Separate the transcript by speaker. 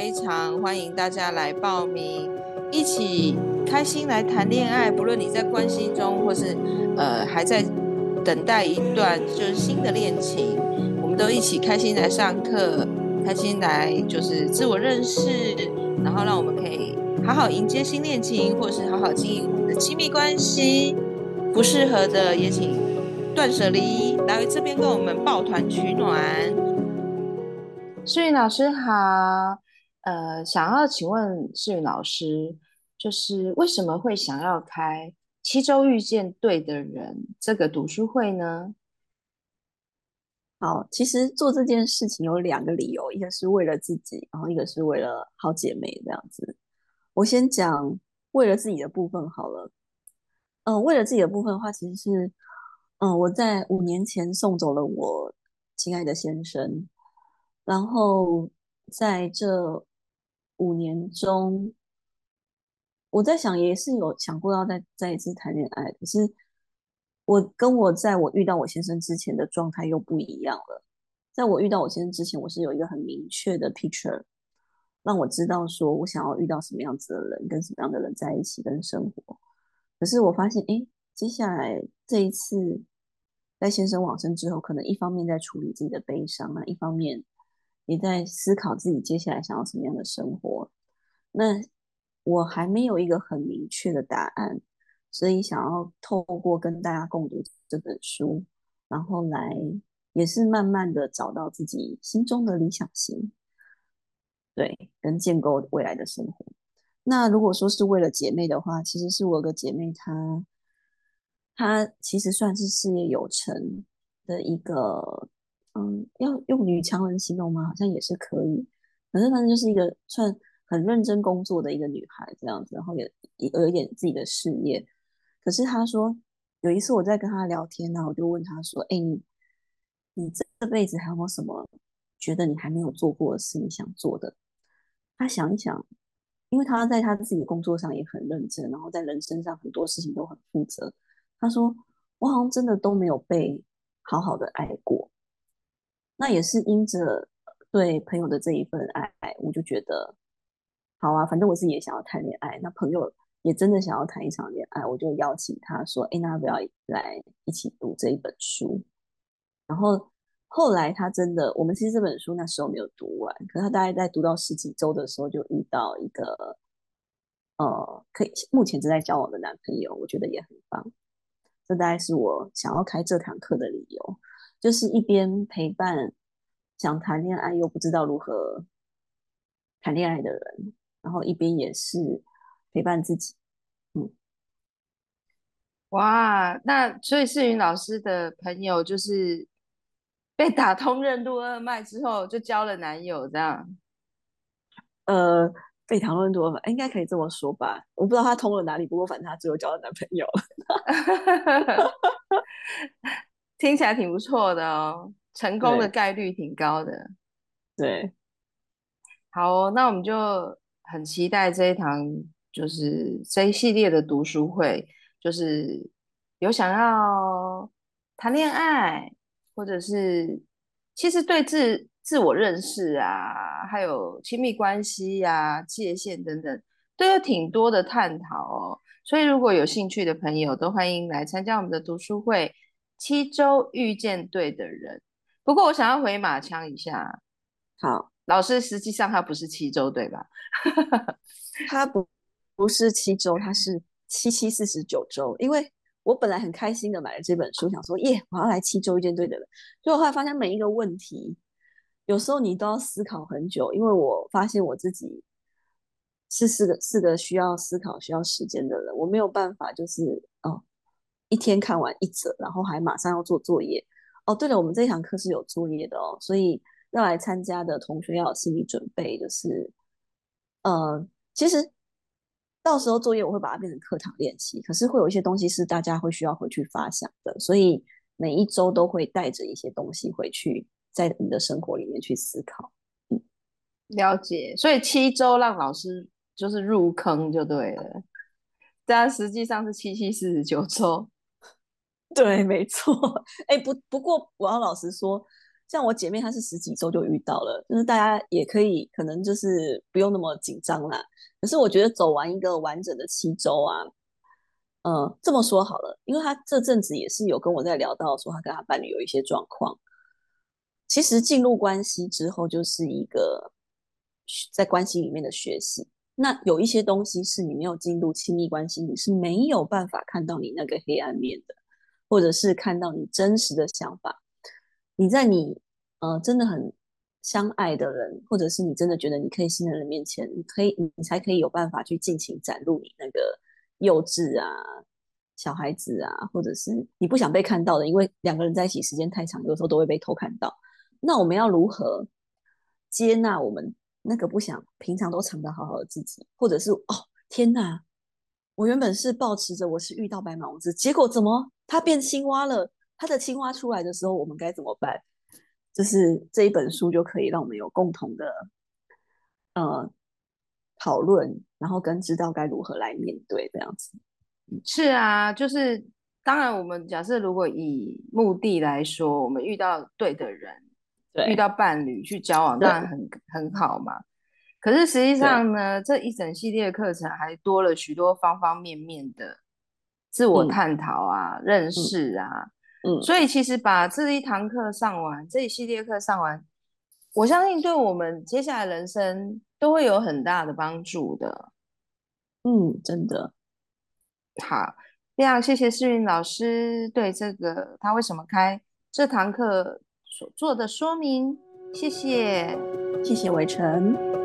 Speaker 1: 非常欢迎大家来报名，一起开心来谈恋爱。不论你在关系中，或是呃还在等待一段就是新的恋情，我们都一起开心来上课，开心来就是自我认识，然后让我们可以好好迎接新恋情，或是好好经营我们的亲密关系。不适合的也请断舍离，来这边跟我们抱团取暖。诗芸老师好，呃，想要请问诗芸老师，就是为什么会想要开七周遇见对的人这个读书会呢？
Speaker 2: 好，其实做这件事情有两个理由，一个是为了自己，然后一个是为了好姐妹这样子。我先讲为了自己的部分好了。嗯、呃，为了自己的部分的话，其实是，嗯、我在五年前送走了我亲爱的先生。然后在这五年中，我在想，也是有想过要再再一次谈恋爱。可是我跟我在我遇到我先生之前的状态又不一样了。在我遇到我先生之前，我是有一个很明确的 picture，让我知道说我想要遇到什么样子的人，跟什么样的人在一起跟生活。可是我发现，哎，接下来这一次在先生往生之后，可能一方面在处理自己的悲伤啊，一方面。也在思考自己接下来想要什么样的生活，那我还没有一个很明确的答案，所以想要透过跟大家共读这本书，然后来也是慢慢的找到自己心中的理想型，对，跟建构未来的生活。那如果说是为了姐妹的话，其实是我有个姐妹，她她其实算是事业有成的一个。嗯，要用女强人形容吗？好像也是可以。反正反正就是一个算很认真工作的一个女孩这样子，然后也也有一点自己的事业。可是她说有一次我在跟她聊天，然后我就问她说：“哎，你你这辈子还有没有什么觉得你还没有做过的事你想做的？”她想一想，因为她在她自己的工作上也很认真，然后在人生上很多事情都很负责。她说：“我好像真的都没有被好好的爱过。”那也是因着对朋友的这一份爱，我就觉得好啊，反正我自己也想要谈恋爱，那朋友也真的想要谈一场恋爱，我就邀请他说：“哎，那要不要来一起读这一本书？”然后后来他真的，我们其实这本书那时候没有读完，可是他大概在读到十几周的时候，就遇到一个呃，可以目前正在交往的男朋友，我觉得也很棒。这大概是我想要开这堂课的理由。就是一边陪伴想谈恋爱又不知道如何谈恋爱的人，然后一边也是陪伴自己。嗯，
Speaker 1: 哇，那所以世云老师的朋友就是被打通任督二脉之后就交了男友，这样？
Speaker 2: 呃，被打通任督二脉应该可以这么说吧？我不知道他通了哪里，不过反正他最后交了男朋友。
Speaker 1: 听起来挺不错的哦，成功的概率挺高的。
Speaker 2: 对，
Speaker 1: 好哦，那我们就很期待这一堂，就是这一系列的读书会，就是有想要谈恋爱，或者是其实对自自我认识啊，还有亲密关系啊、界限等等，都有挺多的探讨哦。所以如果有兴趣的朋友，都欢迎来参加我们的读书会。七周遇见对的人，不过我想要回马枪一下。
Speaker 2: 好，
Speaker 1: 老师，实际上他不是七周，对吧？
Speaker 2: 他不不是七周，他是七七四十九周。因为我本来很开心的买了这本书，想说耶，我要来七周遇见对的人。结果后来发现每一个问题，有时候你都要思考很久，因为我发现我自己是四个四个需要思考、需要时间的人，我没有办法，就是哦。一天看完一则，然后还马上要做作业。哦，对了，我们这一堂课是有作业的哦，所以要来参加的同学要有心理准备，就是，呃，其实到时候作业我会把它变成课堂练习，可是会有一些东西是大家会需要回去发想的，所以每一周都会带着一些东西回去，在你的生活里面去思考。嗯，
Speaker 1: 了解。所以七周让老师就是入坑就对了，但实际上是七七四十九周。
Speaker 2: 对，没错。哎，不，不过我要老实说，像我姐妹她是十几周就遇到了，就是大家也可以可能就是不用那么紧张啦。可是我觉得走完一个完整的七周啊，嗯，这么说好了，因为她这阵子也是有跟我在聊到说她跟她伴侣有一些状况。其实进入关系之后就是一个在关系里面的学习。那有一些东西是你没有进入亲密关系，你是没有办法看到你那个黑暗面的，或者是看到你真实的想法。你在你呃真的很相爱的人，或者是你真的觉得你可以信任的人面前，你可以你才可以有办法去尽情展露你那个幼稚啊、小孩子啊，或者是你不想被看到的，因为两个人在一起时间太长，有时候都会被偷看到。那我们要如何接纳我们？那个不想平常都藏得好好的自己，或者是哦天哪，我原本是抱持着我是遇到白马王子，结果怎么他变青蛙了？它的青蛙出来的时候，我们该怎么办？就是这一本书就可以让我们有共同的呃讨论，然后跟知道该如何来面对这样子。
Speaker 1: 是啊，就是当然，我们假设如果以目的来说，我们遇到对的人。对，遇到伴侣去交往当然很很好嘛，可是实际上呢，这一整系列课程还多了许多方方面面的自我探讨啊、嗯、认识啊，嗯，所以其实把这一堂课上完，这一系列课上完，我相信对我们接下来人生都会有很大的帮助的。
Speaker 2: 嗯，真的。
Speaker 1: 好，非常谢谢诗芸老师对这个他为什么开这堂课所做的说明，谢谢，
Speaker 2: 谢谢伟成。